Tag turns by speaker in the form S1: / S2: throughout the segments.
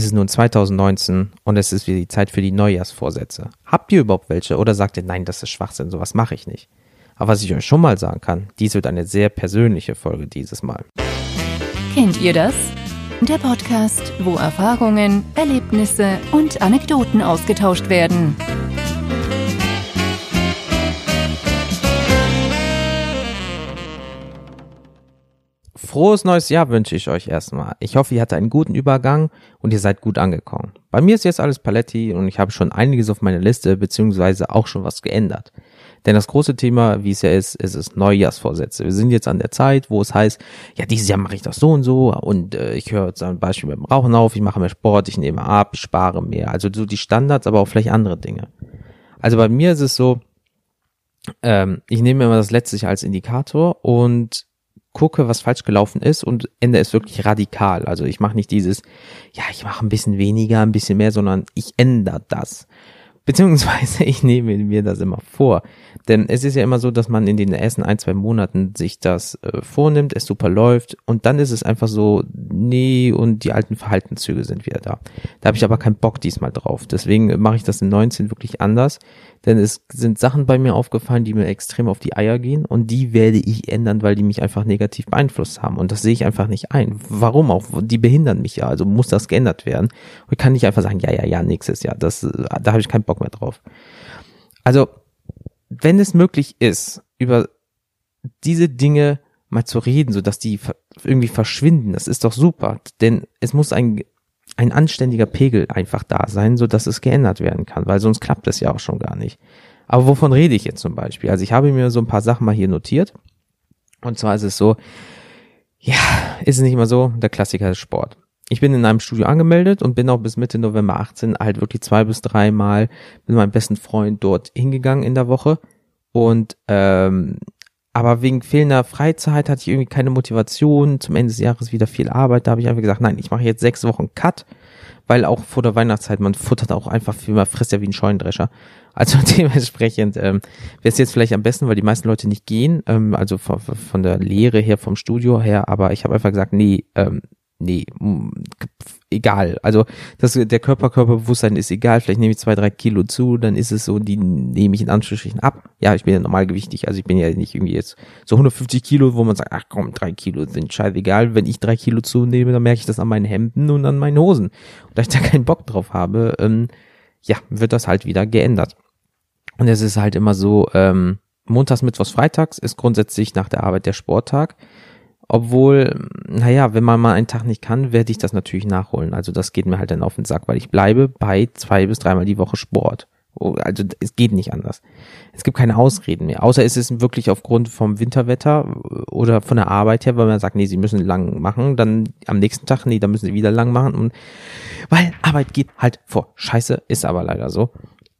S1: Es ist nun 2019 und es ist wieder die Zeit für die Neujahrsvorsätze. Habt ihr überhaupt welche oder sagt ihr, nein, das ist Schwachsinn, sowas mache ich nicht? Aber was ich euch schon mal sagen kann, dies wird eine sehr persönliche Folge dieses Mal.
S2: Kennt ihr das? Der Podcast, wo Erfahrungen, Erlebnisse und Anekdoten ausgetauscht werden.
S1: Frohes neues Jahr wünsche ich euch erstmal. Ich hoffe, ihr hattet einen guten Übergang und ihr seid gut angekommen. Bei mir ist jetzt alles Paletti und ich habe schon einiges auf meiner Liste, beziehungsweise auch schon was geändert. Denn das große Thema, wie es ja ist, ist es Neujahrsvorsätze. Wir sind jetzt an der Zeit, wo es heißt, ja, dieses Jahr mache ich das so und so und äh, ich höre zum Beispiel dem Rauchen auf, ich mache mehr Sport, ich nehme ab, ich spare mehr. Also so die Standards, aber auch vielleicht andere Dinge. Also bei mir ist es so, ähm, ich nehme immer das letzte Jahr als Indikator und gucke, was falsch gelaufen ist und ändere es wirklich radikal. Also ich mache nicht dieses, ja, ich mache ein bisschen weniger, ein bisschen mehr, sondern ich ändere das. Beziehungsweise ich nehme mir das immer vor. Denn es ist ja immer so, dass man in den ersten ein, zwei Monaten sich das äh, vornimmt, es super läuft und dann ist es einfach so, nee, und die alten Verhaltenszüge sind wieder da. Da habe ich aber keinen Bock diesmal drauf. Deswegen mache ich das in 19 wirklich anders. Denn es sind Sachen bei mir aufgefallen, die mir extrem auf die Eier gehen und die werde ich ändern, weil die mich einfach negativ beeinflusst haben. Und das sehe ich einfach nicht ein. Warum auch? Die behindern mich ja. Also muss das geändert werden. Und ich kann nicht einfach sagen, ja, ja, ja, nächstes Jahr. Das, da habe ich keinen Bock mehr drauf. Also, wenn es möglich ist, über diese Dinge mal zu reden, so dass die irgendwie verschwinden, das ist doch super. Denn es muss ein ein anständiger Pegel einfach da sein, so dass es geändert werden kann, weil sonst klappt es ja auch schon gar nicht. Aber wovon rede ich jetzt zum Beispiel? Also ich habe mir so ein paar Sachen mal hier notiert. Und zwar ist es so, ja, ist es nicht immer so, der Klassiker ist Sport. Ich bin in einem Studio angemeldet und bin auch bis Mitte November 18 halt wirklich zwei bis drei Mal mit meinem besten Freund dort hingegangen in der Woche. Und ähm, aber wegen fehlender Freizeit hatte ich irgendwie keine Motivation. Zum Ende des Jahres wieder viel Arbeit. Da habe ich einfach gesagt, nein, ich mache jetzt sechs Wochen Cut, weil auch vor der Weihnachtszeit, man futtert auch einfach viel, man frisst ja wie ein Scheunendrescher. Also dementsprechend ähm, wäre es jetzt vielleicht am besten, weil die meisten Leute nicht gehen, ähm, also von, von der Lehre her, vom Studio her, aber ich habe einfach gesagt, nee, ähm, nee, egal. Also das, der Körper, Körperbewusstsein ist egal. Vielleicht nehme ich zwei, drei Kilo zu, dann ist es so, die nehme ich in Anführungsstrichen ab. Ja, ich bin ja normalgewichtig, also ich bin ja nicht irgendwie jetzt so 150 Kilo, wo man sagt, ach komm, drei Kilo sind scheißegal. Wenn ich drei Kilo zunehme, dann merke ich das an meinen Hemden und an meinen Hosen. Und da ich da keinen Bock drauf habe, ähm, ja, wird das halt wieder geändert. Und es ist halt immer so, ähm, montags, mittwochs, freitags ist grundsätzlich nach der Arbeit der Sporttag. Obwohl, naja, wenn man mal einen Tag nicht kann, werde ich das natürlich nachholen. Also das geht mir halt dann auf den Sack, weil ich bleibe bei zwei bis dreimal die Woche Sport. Oh, also es geht nicht anders. Es gibt keine Ausreden mehr. Außer es ist wirklich aufgrund vom Winterwetter oder von der Arbeit her, weil man sagt, nee, sie müssen lang machen, dann am nächsten Tag, nee, dann müssen sie wieder lang machen. Und weil Arbeit geht halt vor. Scheiße, ist aber leider so.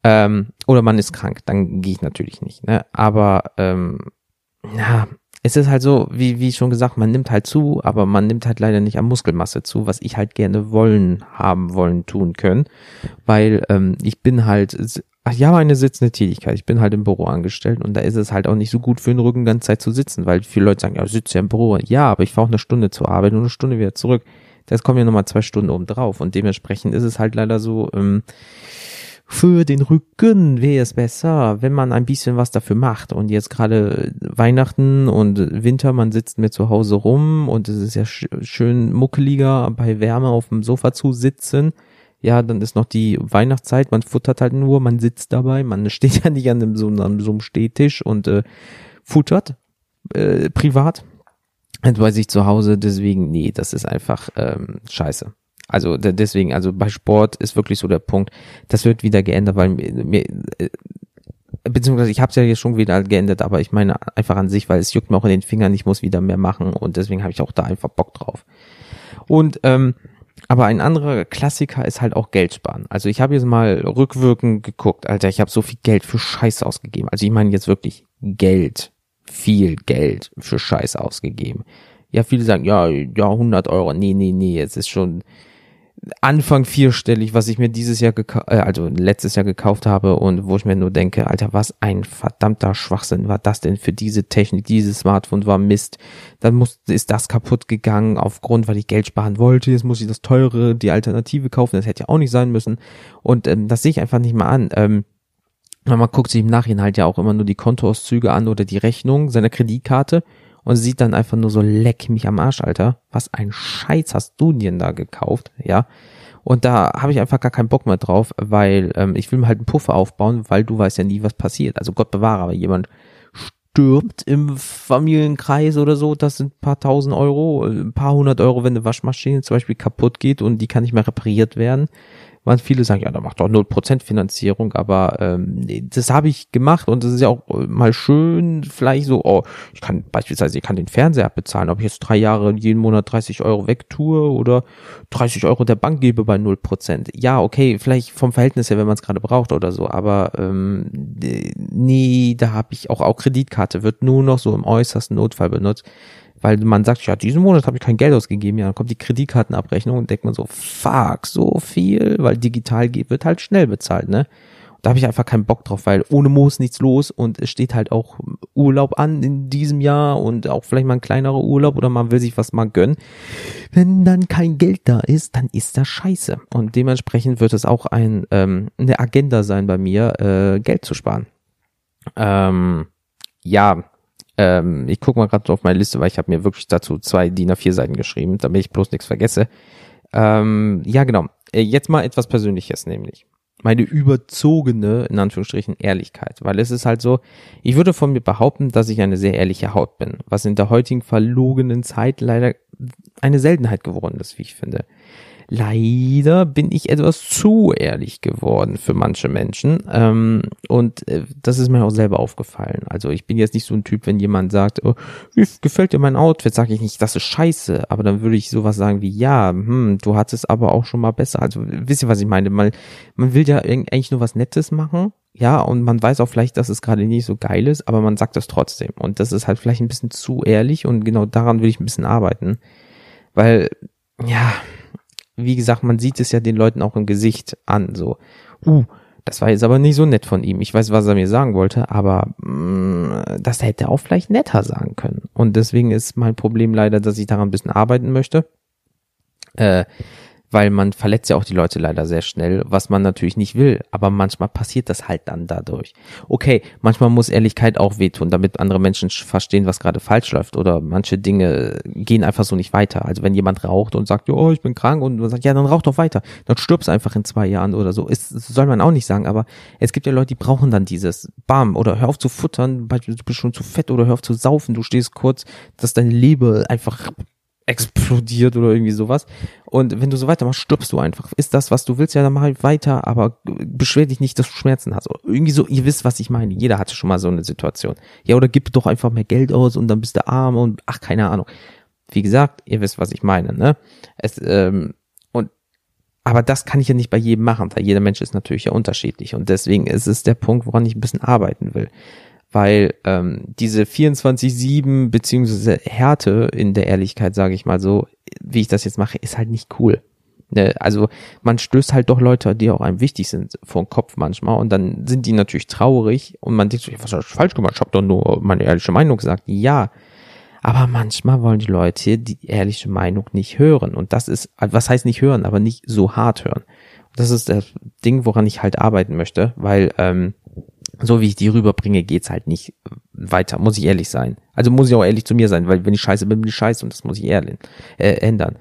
S1: Ähm, oder man ist krank, dann gehe ich natürlich nicht. Ne? Aber ähm, ja, es ist halt so, wie, wie schon gesagt, man nimmt halt zu, aber man nimmt halt leider nicht an Muskelmasse zu, was ich halt gerne wollen, haben wollen, tun können. Weil ähm, ich bin halt, ich habe eine sitzende Tätigkeit, ich bin halt im Büro angestellt und da ist es halt auch nicht so gut für den Rücken ganze Zeit zu sitzen, weil viele Leute sagen, ja, sitze ja im Büro. Ja, aber ich fahre auch eine Stunde zur Arbeit und eine Stunde wieder zurück. Das kommen ja nochmal zwei Stunden oben drauf und dementsprechend ist es halt leider so, ähm, für den Rücken wäre es besser, wenn man ein bisschen was dafür macht. Und jetzt gerade Weihnachten und Winter, man sitzt mir zu Hause rum und es ist ja sch schön muckeliger bei Wärme auf dem Sofa zu sitzen. Ja, dann ist noch die Weihnachtszeit, man futtert halt nur, man sitzt dabei, man steht ja nicht an, so, an so einem Stehtisch und äh, futtert äh, privat. Und bei sich zu Hause, deswegen, nee, das ist einfach ähm, scheiße. Also deswegen, also bei Sport ist wirklich so der Punkt, das wird wieder geändert, weil mir, äh, beziehungsweise ich habe es ja jetzt schon wieder geändert, aber ich meine einfach an sich, weil es juckt mir auch in den Fingern, ich muss wieder mehr machen und deswegen habe ich auch da einfach Bock drauf. Und ähm, aber ein anderer Klassiker ist halt auch Geld sparen. Also ich habe jetzt mal rückwirkend geguckt, Alter, ich habe so viel Geld für Scheiß ausgegeben. Also ich meine jetzt wirklich Geld, viel Geld für Scheiß ausgegeben. Ja, viele sagen, ja, ja, 100 Euro. Nee, nee, nee, es ist schon, Anfang vierstellig, was ich mir dieses Jahr gekauft, äh, also letztes Jahr gekauft habe und wo ich mir nur denke, Alter, was ein verdammter Schwachsinn war das denn für diese Technik, dieses Smartphone war Mist. Dann muss, ist das kaputt gegangen aufgrund, weil ich Geld sparen wollte. Jetzt muss ich das teure, die Alternative kaufen. Das hätte ja auch nicht sein müssen. Und ähm, das sehe ich einfach nicht mal an. Ähm, man guckt sich im Nachhinein halt ja auch immer nur die Kontoauszüge an oder die Rechnung seiner Kreditkarte und sieht dann einfach nur so, leck mich am Arsch, Alter. Was ein Scheiß hast du denn da gekauft, ja? Und da habe ich einfach gar keinen Bock mehr drauf, weil ähm, ich will mir halt einen Puffer aufbauen, weil du weißt ja nie, was passiert. Also Gott bewahre, aber jemand stirbt im Familienkreis oder so, das sind ein paar tausend Euro, ein paar hundert Euro, wenn eine Waschmaschine zum Beispiel kaputt geht und die kann nicht mehr repariert werden man viele sagen, ja, da macht doch 0% Finanzierung, aber ähm, das habe ich gemacht und das ist ja auch äh, mal schön, vielleicht so, oh, ich kann beispielsweise, ich kann den Fernseher bezahlen, ob ich jetzt drei Jahre jeden Monat 30 Euro wegtue oder 30 Euro der Bank gebe bei 0%. Ja, okay, vielleicht vom Verhältnis her, wenn man es gerade braucht oder so, aber ähm, nee, da habe ich auch, auch Kreditkarte, wird nur noch so im äußersten Notfall benutzt weil man sagt, ja, diesen Monat habe ich kein Geld ausgegeben, ja, dann kommt die Kreditkartenabrechnung und denkt man so, fuck, so viel, weil digital wird halt schnell bezahlt, ne? da habe ich einfach keinen Bock drauf, weil ohne Moos nichts los und es steht halt auch Urlaub an in diesem Jahr und auch vielleicht mal ein kleinerer Urlaub oder man will sich was mal gönnen. Wenn dann kein Geld da ist, dann ist das scheiße. Und dementsprechend wird es auch ein, ähm, eine Agenda sein bei mir, äh, Geld zu sparen. Ähm, ja, ähm, ich gucke mal gerade auf meine Liste, weil ich habe mir wirklich dazu zwei DIN A4 Seiten geschrieben, damit ich bloß nichts vergesse. Ähm, ja, genau. Äh, jetzt mal etwas Persönliches nämlich. Meine überzogene, in Anführungsstrichen, Ehrlichkeit. Weil es ist halt so, ich würde von mir behaupten, dass ich eine sehr ehrliche Haut bin. Was in der heutigen verlogenen Zeit leider eine Seltenheit geworden ist, wie ich finde. Leider bin ich etwas zu ehrlich geworden für manche Menschen. Ähm, und äh, das ist mir auch selber aufgefallen. Also ich bin jetzt nicht so ein Typ, wenn jemand sagt, oh, wie gefällt dir mein Outfit, sage ich nicht, das ist scheiße. Aber dann würde ich sowas sagen wie, ja, hm, du hattest aber auch schon mal besser. Also wisst ihr, was ich meine? Man, man will ja eigentlich nur was Nettes machen. Ja, und man weiß auch vielleicht, dass es gerade nicht so geil ist, aber man sagt das trotzdem. Und das ist halt vielleicht ein bisschen zu ehrlich und genau daran will ich ein bisschen arbeiten. Weil, ja, wie gesagt, man sieht es ja den Leuten auch im Gesicht an, so, uh, das war jetzt aber nicht so nett von ihm. Ich weiß, was er mir sagen wollte, aber mh, mm, das hätte er auch vielleicht netter sagen können. Und deswegen ist mein Problem leider, dass ich daran ein bisschen arbeiten möchte. Äh, weil man verletzt ja auch die Leute leider sehr schnell, was man natürlich nicht will, aber manchmal passiert das halt dann dadurch. Okay, manchmal muss Ehrlichkeit auch wehtun, damit andere Menschen verstehen, was gerade falsch läuft oder manche Dinge gehen einfach so nicht weiter. Also wenn jemand raucht und sagt, oh, ich bin krank und man sagt, ja, dann rauch doch weiter, dann stirbst einfach in zwei Jahren oder so. Ist, soll man auch nicht sagen, aber es gibt ja Leute, die brauchen dann dieses Bam oder hör auf zu futtern, du bist schon zu fett oder hör auf zu saufen, du stehst kurz, dass deine Leber einfach explodiert oder irgendwie sowas. Und wenn du so weitermachst, stirbst du einfach. Ist das, was du willst, ja, dann mach halt weiter, aber beschwer dich nicht, dass du Schmerzen hast. Oder irgendwie so, ihr wisst, was ich meine. Jeder hatte schon mal so eine Situation. Ja, oder gib doch einfach mehr Geld aus und dann bist du arm und ach, keine Ahnung. Wie gesagt, ihr wisst, was ich meine, ne? Es, ähm, und aber das kann ich ja nicht bei jedem machen, weil jeder Mensch ist natürlich ja unterschiedlich. Und deswegen ist es der Punkt, woran ich ein bisschen arbeiten will weil ähm, diese 24-7 beziehungsweise Härte in der Ehrlichkeit, sage ich mal so, wie ich das jetzt mache, ist halt nicht cool. Ne? Also man stößt halt doch Leute, die auch einem wichtig sind, vor den Kopf manchmal und dann sind die natürlich traurig und man denkt so, was habe ich falsch gemacht? Ich habe doch nur meine ehrliche Meinung gesagt. Ja, aber manchmal wollen die Leute die ehrliche Meinung nicht hören und das ist, was heißt nicht hören, aber nicht so hart hören. Das ist das Ding, woran ich halt arbeiten möchte, weil ähm, so wie ich die rüberbringe, geht's halt nicht weiter, muss ich ehrlich sein. Also muss ich auch ehrlich zu mir sein, weil wenn ich scheiße bin, bin ich scheiße und das muss ich ehrlich äh, ändern.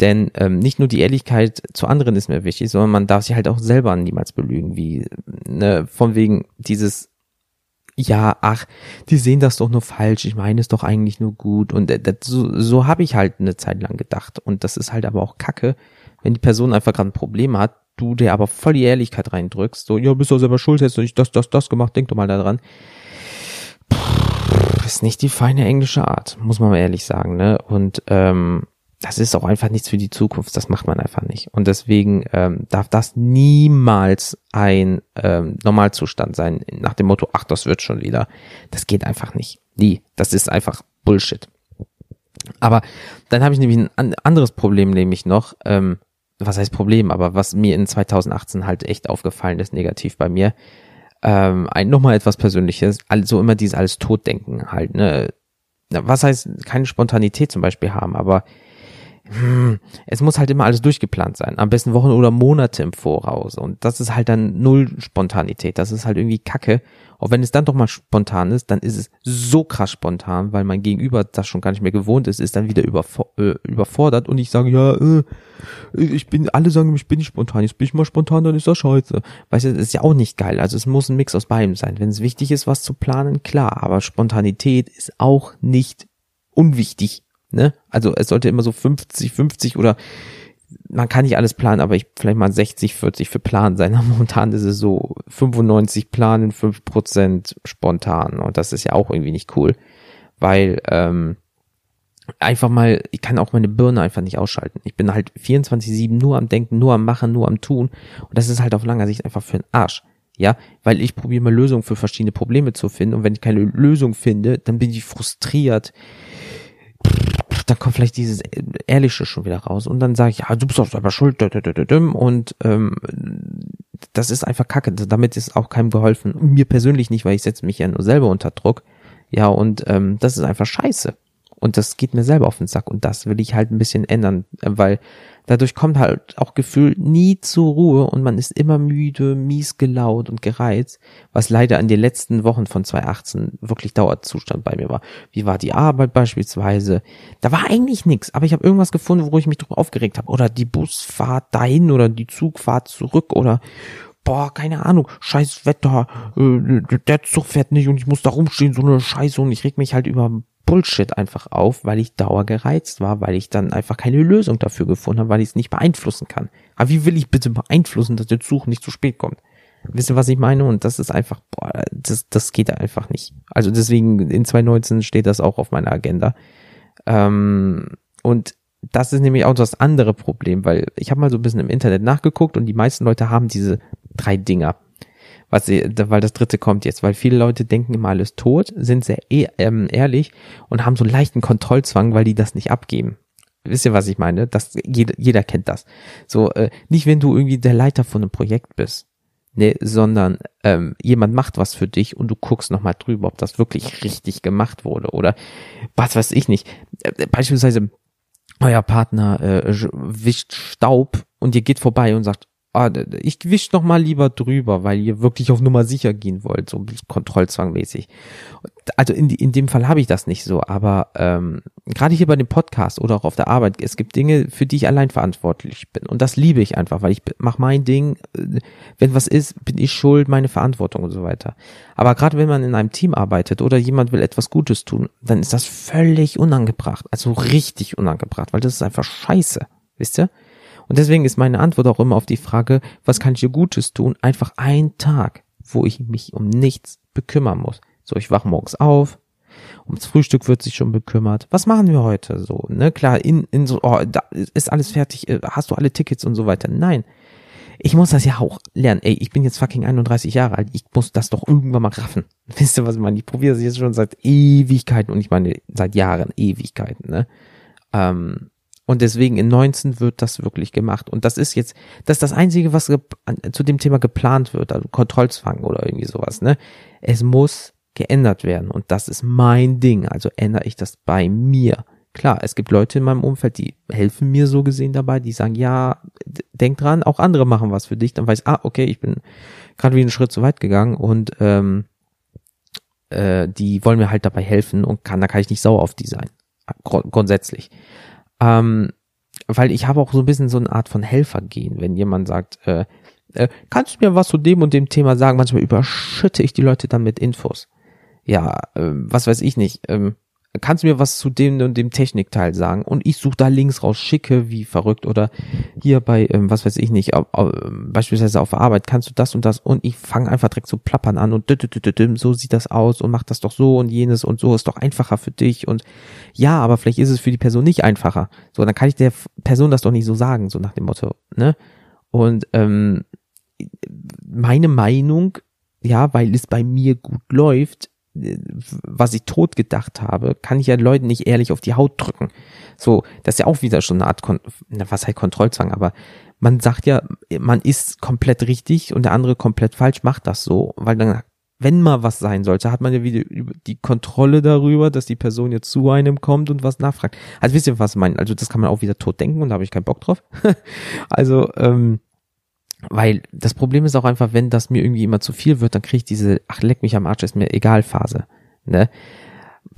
S1: Denn ähm, nicht nur die Ehrlichkeit zu anderen ist mir wichtig, sondern man darf sich halt auch selber niemals belügen, wie ne, von wegen dieses ja, ach, die sehen das doch nur falsch, ich meine es doch eigentlich nur gut und äh, das, so, so habe ich halt eine Zeit lang gedacht und das ist halt aber auch Kacke, wenn die Person einfach gerade ein Problem hat, du dir aber voll die Ehrlichkeit reindrückst, so, ja, bist du selber schuld, hättest du nicht das, das, das gemacht, denk doch mal daran. Puh, ist nicht die feine englische Art, muss man mal ehrlich sagen, ne? Und ähm, das ist auch einfach nichts für die Zukunft, das macht man einfach nicht. Und deswegen ähm, darf das niemals ein ähm, Normalzustand sein, nach dem Motto, ach, das wird schon wieder. Das geht einfach nicht. Nie. Das ist einfach Bullshit. Aber dann habe ich nämlich ein anderes Problem, nämlich noch, ähm, was heißt Problem, aber was mir in 2018 halt echt aufgefallen ist, negativ bei mir, ähm, ein, nochmal etwas Persönliches, also immer dieses alles Totdenken halt, ne? Was heißt keine Spontanität zum Beispiel haben, aber hm, es muss halt immer alles durchgeplant sein. Am besten Wochen oder Monate im Voraus. Und das ist halt dann null Spontanität. Das ist halt irgendwie Kacke. Auch wenn es dann doch mal spontan ist, dann ist es so krass spontan, weil mein Gegenüber das schon gar nicht mehr gewohnt ist, ist dann wieder äh, überfordert und ich sage, ja, äh, ich bin, alle sagen, ich bin nicht spontan, jetzt bin ich mal spontan, dann ist das scheiße. Weißt du, das ist ja auch nicht geil. Also es muss ein Mix aus beidem sein. Wenn es wichtig ist, was zu planen, klar, aber Spontanität ist auch nicht unwichtig. Ne? Also es sollte immer so 50, 50 oder man kann nicht alles planen, aber ich vielleicht mal 60, 40 für Plan sein. Momentan ist es so 95 planen, 5% spontan. Und das ist ja auch irgendwie nicht cool. Weil ähm, einfach mal, ich kann auch meine Birne einfach nicht ausschalten. Ich bin halt 24-7 nur am Denken, nur am Machen, nur am Tun. Und das ist halt auf langer Sicht einfach für den Arsch. Ja, weil ich probiere mal Lösungen für verschiedene Probleme zu finden. Und wenn ich keine Lösung finde, dann bin ich frustriert dann kommt vielleicht dieses Ehrliche schon wieder raus und dann sage ich, ja, du bist doch selber schuld und ähm, das ist einfach kacke, damit ist auch keinem geholfen. Mir persönlich nicht, weil ich setze mich ja nur selber unter Druck. Ja, und ähm, das ist einfach scheiße. Und das geht mir selber auf den Sack und das will ich halt ein bisschen ändern, weil dadurch kommt halt auch Gefühl nie zur Ruhe und man ist immer müde, mies gelaunt und gereizt, was leider in den letzten Wochen von 2018 wirklich Dauerzustand bei mir war. Wie war die Arbeit beispielsweise? Da war eigentlich nichts, aber ich habe irgendwas gefunden, wo ich mich drüber aufgeregt habe. Oder die Busfahrt dahin oder die Zugfahrt zurück oder boah, keine Ahnung, scheiß Wetter, äh, der Zug fährt nicht und ich muss da rumstehen, so eine Scheiße und ich reg mich halt über Bullshit einfach auf, weil ich dauergereizt war, weil ich dann einfach keine Lösung dafür gefunden habe, weil ich es nicht beeinflussen kann. Aber wie will ich bitte beeinflussen, dass der Zug nicht zu spät kommt? Wisst ihr, was ich meine? Und das ist einfach, boah, das, das geht einfach nicht. Also deswegen in 2019 steht das auch auf meiner Agenda. Ähm, und das ist nämlich auch das andere Problem, weil ich habe mal so ein bisschen im Internet nachgeguckt und die meisten Leute haben diese drei Dinger was weil das dritte kommt jetzt, weil viele Leute denken immer alles tot, sind sehr e ähm, ehrlich und haben so einen leichten Kontrollzwang, weil die das nicht abgeben. Wisst ihr, was ich meine? Das, jeder, jeder kennt das. So, äh, nicht wenn du irgendwie der Leiter von einem Projekt bist, ne, sondern ähm, jemand macht was für dich und du guckst nochmal drüber, ob das wirklich richtig gemacht wurde oder was weiß ich nicht. Äh, beispielsweise euer Partner äh, wischt Staub und ihr geht vorbei und sagt, ah, ich wisch noch mal lieber drüber, weil ihr wirklich auf Nummer sicher gehen wollt, so kontrollzwangmäßig. Also in, in dem Fall habe ich das nicht so, aber ähm, gerade hier bei dem Podcast oder auch auf der Arbeit, es gibt Dinge, für die ich allein verantwortlich bin und das liebe ich einfach, weil ich mache mein Ding, äh, wenn was ist, bin ich schuld, meine Verantwortung und so weiter. Aber gerade wenn man in einem Team arbeitet oder jemand will etwas Gutes tun, dann ist das völlig unangebracht, also richtig unangebracht, weil das ist einfach scheiße, wisst ihr? Und deswegen ist meine Antwort auch immer auf die Frage, was kann ich dir Gutes tun? Einfach ein Tag, wo ich mich um nichts bekümmern muss. So, ich wache morgens auf, ums Frühstück wird sich schon bekümmert. Was machen wir heute so? Ne, klar, in, in so, oh, da ist alles fertig, äh, hast du alle Tickets und so weiter. Nein. Ich muss das ja auch lernen. Ey, ich bin jetzt fucking 31 Jahre alt. Ich muss das doch irgendwann mal raffen. Wisst ihr, was ich meine? Ich probiere das jetzt schon seit Ewigkeiten und ich meine seit Jahren, Ewigkeiten, ne? Ähm, und deswegen in 19 wird das wirklich gemacht. Und das ist jetzt, das ist das Einzige, was zu dem Thema geplant wird, also Kontrollzwang oder irgendwie sowas, ne? Es muss geändert werden. Und das ist mein Ding. Also ändere ich das bei mir. Klar, es gibt Leute in meinem Umfeld, die helfen mir so gesehen dabei, die sagen, ja, denk dran, auch andere machen was für dich. Dann weiß ich, ah, okay, ich bin gerade wie einen Schritt zu weit gegangen und ähm, äh, die wollen mir halt dabei helfen und kann, da kann ich nicht sauer auf die sein. Grundsätzlich. Ähm, weil ich habe auch so ein bisschen so eine Art von Helfer gehen, wenn jemand sagt, äh, äh, kannst du mir was zu dem und dem Thema sagen? Manchmal überschütte ich die Leute dann mit Infos. Ja, äh, was weiß ich nicht. Ähm, kannst du mir was zu dem und dem Technikteil sagen? Und ich suche da links raus, schicke wie verrückt oder hier bei, ähm, was weiß ich nicht, auf, auf, beispielsweise auf Arbeit kannst du das und das und ich fange einfach direkt zu plappern an und so sieht das aus und mach das doch so und jenes und so ist doch einfacher für dich und ja, aber vielleicht ist es für die Person nicht einfacher. So, dann kann ich der Person das doch nicht so sagen, so nach dem Motto, ne? Und ähm, meine Meinung, ja, weil es bei mir gut läuft, was ich tot gedacht habe, kann ich ja Leuten nicht ehrlich auf die Haut drücken. So, das ist ja auch wieder schon eine Art, Kon was halt Kontrollzwang, aber man sagt ja, man ist komplett richtig und der andere komplett falsch, macht das so, weil dann, wenn mal was sein sollte, hat man ja wieder die Kontrolle darüber, dass die Person jetzt zu einem kommt und was nachfragt. Also wisst ihr, was ich meine? Also das kann man auch wieder tot denken und da habe ich keinen Bock drauf. also, ähm, weil das Problem ist auch einfach, wenn das mir irgendwie immer zu viel wird, dann kriege ich diese, ach leck mich am Arsch, ist mir egal Phase. Ne?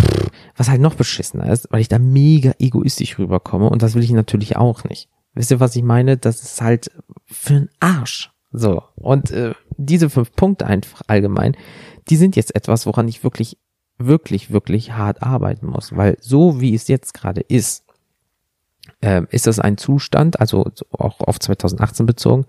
S1: Pff, was halt noch beschissener ist, weil ich da mega egoistisch rüberkomme und das will ich natürlich auch nicht. Wisst ihr, was ich meine? Das ist halt für einen Arsch. So. Und äh, diese fünf Punkte einfach allgemein, die sind jetzt etwas, woran ich wirklich, wirklich, wirklich hart arbeiten muss. Weil so wie es jetzt gerade ist, äh, ist das ein Zustand, also auch auf 2018 bezogen,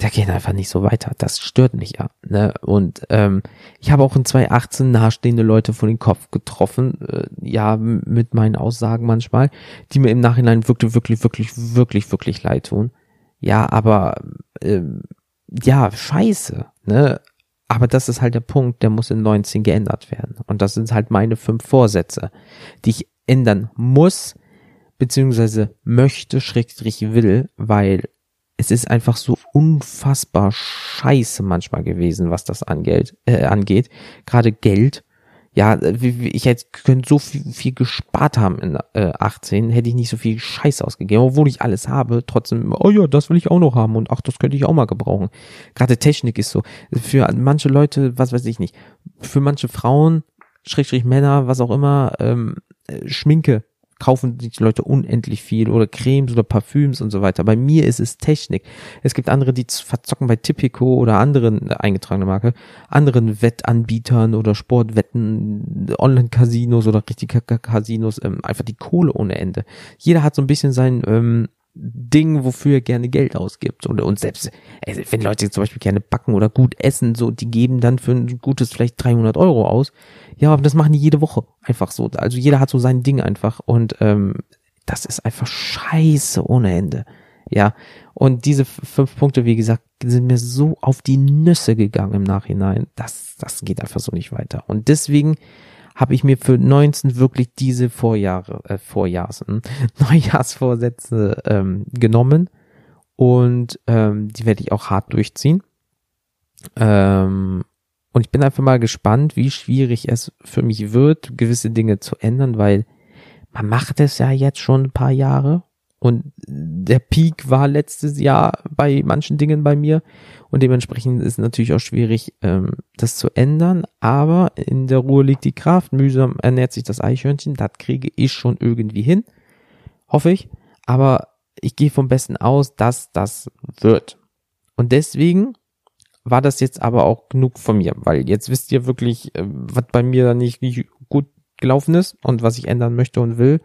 S1: der geht einfach nicht so weiter. Das stört mich ja. Ne? Und ähm, ich habe auch in 2018 nahestehende Leute vor den Kopf getroffen, äh, ja, mit meinen Aussagen manchmal, die mir im Nachhinein wirklich, wirklich, wirklich, wirklich, wirklich leid tun. Ja, aber ähm, ja, scheiße. Ne? Aber das ist halt der Punkt, der muss in 19 geändert werden. Und das sind halt meine fünf Vorsätze, die ich ändern muss, beziehungsweise möchte, schrägstrich will, weil es ist einfach so unfassbar scheiße manchmal gewesen, was das angeht. Äh, angeht. Gerade Geld. Ja, ich hätte könnte so viel, viel gespart haben in äh, 18, hätte ich nicht so viel Scheiß ausgegeben, obwohl ich alles habe, trotzdem, oh ja, das will ich auch noch haben und ach, das könnte ich auch mal gebrauchen. Gerade Technik ist so, für manche Leute, was weiß ich nicht, für manche Frauen, Schrägstrich Männer, was auch immer, ähm, äh, Schminke kaufen die Leute unendlich viel oder Cremes oder Parfüms und so weiter. Bei mir ist es Technik. Es gibt andere, die verzocken bei Tipico oder anderen äh, eingetragene Marke, anderen Wettanbietern oder Sportwetten, Online-Casinos oder richtige Casinos, ähm, einfach die Kohle ohne Ende. Jeder hat so ein bisschen sein ähm, Ding, wofür er gerne Geld ausgibt. Und, und selbst, also wenn Leute zum Beispiel gerne backen oder gut essen, so, die geben dann für ein gutes vielleicht 300 Euro aus. Ja, aber das machen die jede Woche einfach so. Also jeder hat so sein Ding einfach und ähm, das ist einfach scheiße ohne Ende. Ja, und diese fünf Punkte, wie gesagt, sind mir so auf die Nüsse gegangen im Nachhinein. Das, das geht einfach so nicht weiter. Und deswegen habe ich mir für 19 wirklich diese Vorjahre, äh, Vorjahrs, hm, Neujahrsvorsätze ähm, genommen und ähm, die werde ich auch hart durchziehen. Ähm, und ich bin einfach mal gespannt, wie schwierig es für mich wird, gewisse Dinge zu ändern, weil man macht es ja jetzt schon ein paar Jahre und der Peak war letztes Jahr bei manchen Dingen bei mir und dementsprechend ist es natürlich auch schwierig, ähm, das zu ändern. Aber in der Ruhe liegt die Kraft. Mühsam ernährt sich das Eichhörnchen. Das kriege ich schon irgendwie hin. Hoffe ich. Aber ich gehe vom Besten aus, dass das wird. Und deswegen war das jetzt aber auch genug von mir, weil jetzt wisst ihr wirklich, äh, was bei mir da nicht gut gelaufen ist und was ich ändern möchte und will.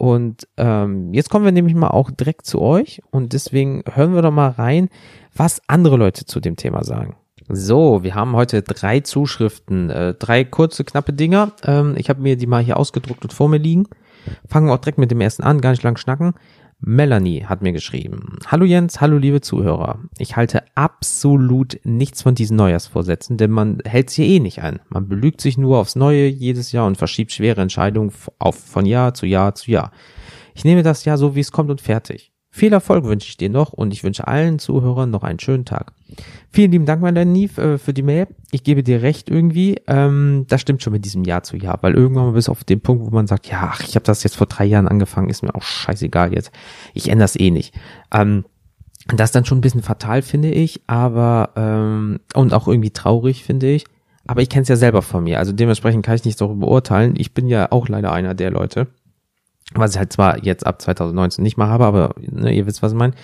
S1: Und ähm, jetzt kommen wir nämlich mal auch direkt zu euch und deswegen hören wir doch mal rein, was andere Leute zu dem Thema sagen. So, wir haben heute drei Zuschriften, äh, drei kurze, knappe Dinger. Ähm, ich habe mir die mal hier ausgedruckt und vor mir liegen. Fangen auch direkt mit dem ersten an, gar nicht lang schnacken. Melanie hat mir geschrieben. Hallo Jens, hallo liebe Zuhörer. Ich halte absolut nichts von diesen Neujahrsvorsätzen, denn man hält sie eh nicht ein. Man belügt sich nur aufs Neue jedes Jahr und verschiebt schwere Entscheidungen auf, von Jahr zu Jahr zu Jahr. Ich nehme das Jahr so, wie es kommt und fertig. Viel Erfolg wünsche ich dir noch und ich wünsche allen Zuhörern noch einen schönen Tag. Vielen lieben Dank, Melanie, äh, für die Mail. Ich gebe dir recht irgendwie. Ähm, das stimmt schon mit diesem Jahr zu Jahr, weil irgendwann mal bis auf den Punkt, wo man sagt, ja, ach, ich habe das jetzt vor drei Jahren angefangen, ist mir auch scheißegal jetzt. Ich ändere das eh nicht. Ähm, das ist dann schon ein bisschen fatal, finde ich, aber ähm, und auch irgendwie traurig, finde ich. Aber ich kenne es ja selber von mir, also dementsprechend kann ich nicht darüber beurteilen. Ich bin ja auch leider einer der Leute was ich halt zwar jetzt ab 2019 nicht mehr habe, aber ne, ihr wisst, was ich meine.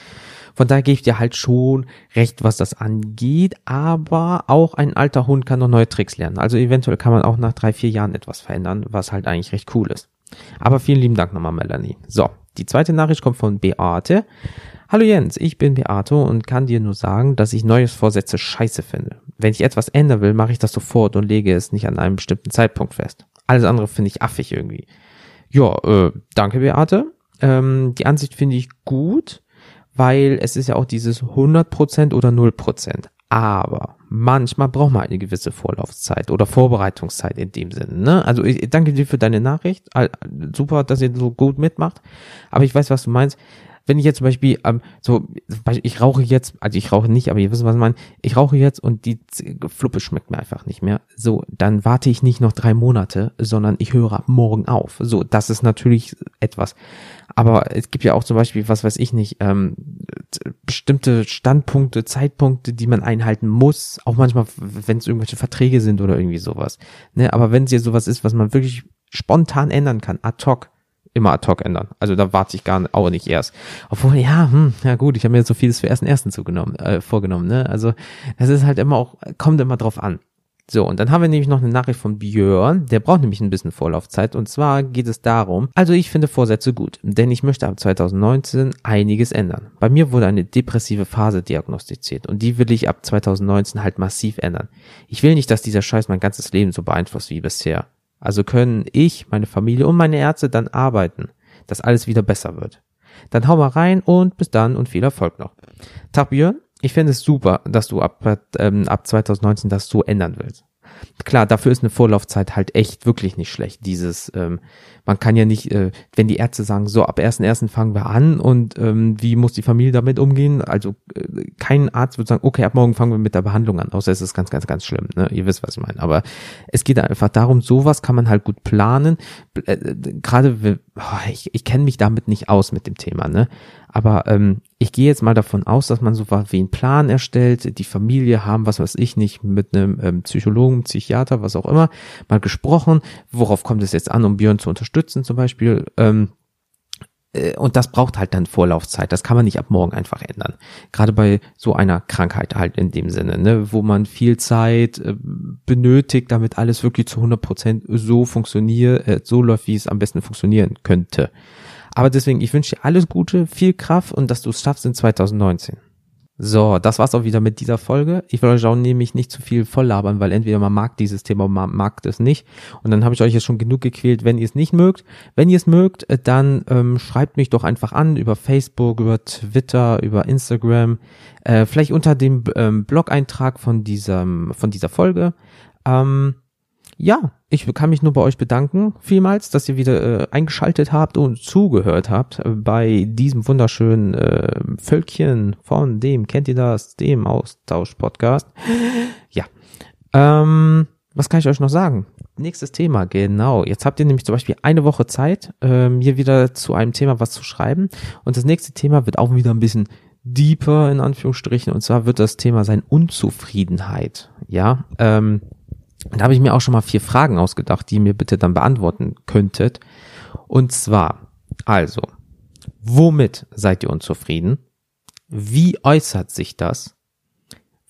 S1: Von daher gebe ich dir halt schon recht, was das angeht, aber auch ein alter Hund kann noch neue Tricks lernen. Also eventuell kann man auch nach drei, vier Jahren etwas verändern, was halt eigentlich recht cool ist. Aber vielen lieben Dank nochmal, Melanie. So, die zweite Nachricht kommt von Beate. Hallo Jens, ich bin Beate und kann dir nur sagen, dass ich neues Vorsätze scheiße finde. Wenn ich etwas ändern will, mache ich das sofort und lege es nicht an einem bestimmten Zeitpunkt fest. Alles andere finde ich affig irgendwie. Ja, äh, danke Beate. Ähm, die Ansicht finde ich gut, weil es ist ja auch dieses 100% oder 0%. Aber manchmal braucht man eine gewisse Vorlaufzeit oder Vorbereitungszeit in dem Sinne. Ne? Also ich danke dir für deine Nachricht. Super, dass ihr so gut mitmacht. Aber ich weiß, was du meinst. Wenn ich jetzt zum Beispiel, ähm, so, ich rauche jetzt, also ich rauche nicht, aber ihr wisst, was ich meine, ich rauche jetzt und die Fluppe schmeckt mir einfach nicht mehr. So, dann warte ich nicht noch drei Monate, sondern ich höre morgen auf. So, das ist natürlich etwas. Aber es gibt ja auch zum Beispiel, was weiß ich nicht, ähm, bestimmte Standpunkte, Zeitpunkte, die man einhalten muss, auch manchmal, wenn es irgendwelche Verträge sind oder irgendwie sowas. Ne? Aber wenn es jetzt sowas ist, was man wirklich spontan ändern kann, ad hoc, immer ad hoc ändern. Also da warte ich gar nicht, auch nicht erst. Obwohl, ja, hm, ja gut, ich habe mir jetzt so vieles für ersten ersten zugenommen, äh, vorgenommen, ne? Also das ist halt immer auch, kommt immer drauf an. So, und dann haben wir nämlich noch eine Nachricht von Björn, der braucht nämlich ein bisschen Vorlaufzeit und zwar geht es darum, also ich finde Vorsätze gut, denn ich möchte ab 2019 einiges ändern. Bei mir wurde eine depressive Phase diagnostiziert und die will ich ab 2019 halt massiv ändern. Ich will nicht, dass dieser Scheiß mein ganzes Leben so beeinflusst wie bisher. Also können ich, meine Familie und meine Ärzte dann arbeiten, dass alles wieder besser wird. Dann hau mal rein und bis dann und viel Erfolg noch. Tag Björn, ich finde es super, dass du ab, ähm, ab 2019 das so ändern willst. Klar, dafür ist eine Vorlaufzeit halt echt wirklich nicht schlecht. Dieses, ähm, man kann ja nicht, äh, wenn die Ärzte sagen, so ab 1.1. fangen wir an und ähm, wie muss die Familie damit umgehen? Also äh, kein Arzt wird sagen, okay, ab morgen fangen wir mit der Behandlung an, außer es ist ganz, ganz, ganz schlimm. Ne? Ihr wisst, was ich meine. Aber es geht einfach darum, sowas kann man halt gut planen. Äh, Gerade, oh, ich, ich kenne mich damit nicht aus mit dem Thema, ne? Aber ähm, ich gehe jetzt mal davon aus, dass man so wie einen Plan erstellt, die Familie haben, was weiß ich nicht, mit einem ähm, Psychologen, Psychiater, was auch immer, mal gesprochen, worauf kommt es jetzt an, um Björn zu unterstützen zum Beispiel. Ähm, äh, und das braucht halt dann Vorlaufzeit. Das kann man nicht ab morgen einfach ändern. Gerade bei so einer Krankheit halt in dem Sinne, ne, wo man viel Zeit äh, benötigt, damit alles wirklich zu 100 Prozent so funktioniert, äh, so läuft, wie es am besten funktionieren könnte. Aber deswegen, ich wünsche dir alles Gute, viel Kraft und dass du es schaffst in 2019. So, das war's auch wieder mit dieser Folge. Ich will euch auch nämlich nicht zu viel voll labern, weil entweder man mag dieses Thema, man mag es nicht. Und dann habe ich euch jetzt schon genug gequält, wenn ihr es nicht mögt. Wenn ihr es mögt, äh, dann ähm, schreibt mich doch einfach an über Facebook, über Twitter, über Instagram, äh, vielleicht unter dem ähm, Blog-Eintrag von diesem, von dieser Folge. Ähm, ja, ich kann mich nur bei euch bedanken, vielmals, dass ihr wieder äh, eingeschaltet habt und zugehört habt äh, bei diesem wunderschönen äh, Völkchen von dem, kennt ihr das, dem Austausch-Podcast. Ja. Ähm, was kann ich euch noch sagen? Nächstes Thema, genau. Jetzt habt ihr nämlich zum Beispiel eine Woche Zeit, ähm, hier wieder zu einem Thema was zu schreiben. Und das nächste Thema wird auch wieder ein bisschen deeper, in Anführungsstrichen. Und zwar wird das Thema sein Unzufriedenheit. Ja, ähm, da habe ich mir auch schon mal vier Fragen ausgedacht, die ihr mir bitte dann beantworten könntet. Und zwar, also, womit seid ihr unzufrieden? Wie äußert sich das?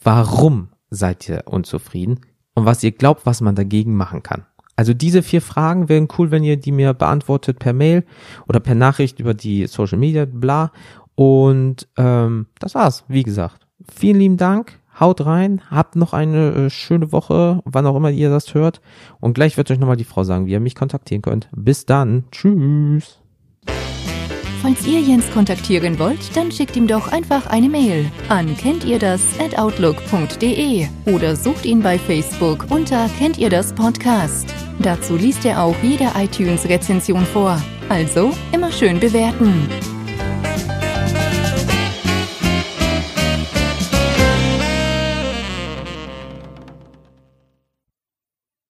S1: Warum seid ihr unzufrieden? Und was ihr glaubt, was man dagegen machen kann. Also diese vier Fragen wären cool, wenn ihr die mir beantwortet per Mail oder per Nachricht über die Social Media, bla. Und ähm, das war's, wie gesagt. Vielen lieben Dank Haut rein, habt noch eine äh, schöne Woche, wann auch immer ihr das hört. Und gleich wird euch nochmal die Frau sagen, wie ihr mich kontaktieren könnt. Bis dann. Tschüss.
S2: Falls ihr Jens kontaktieren wollt, dann schickt ihm doch einfach eine Mail an kennt ihr das at outlook.de oder sucht ihn bei Facebook unter kennt ihr das Podcast. Dazu liest er auch jede iTunes-Rezension vor. Also immer schön bewerten.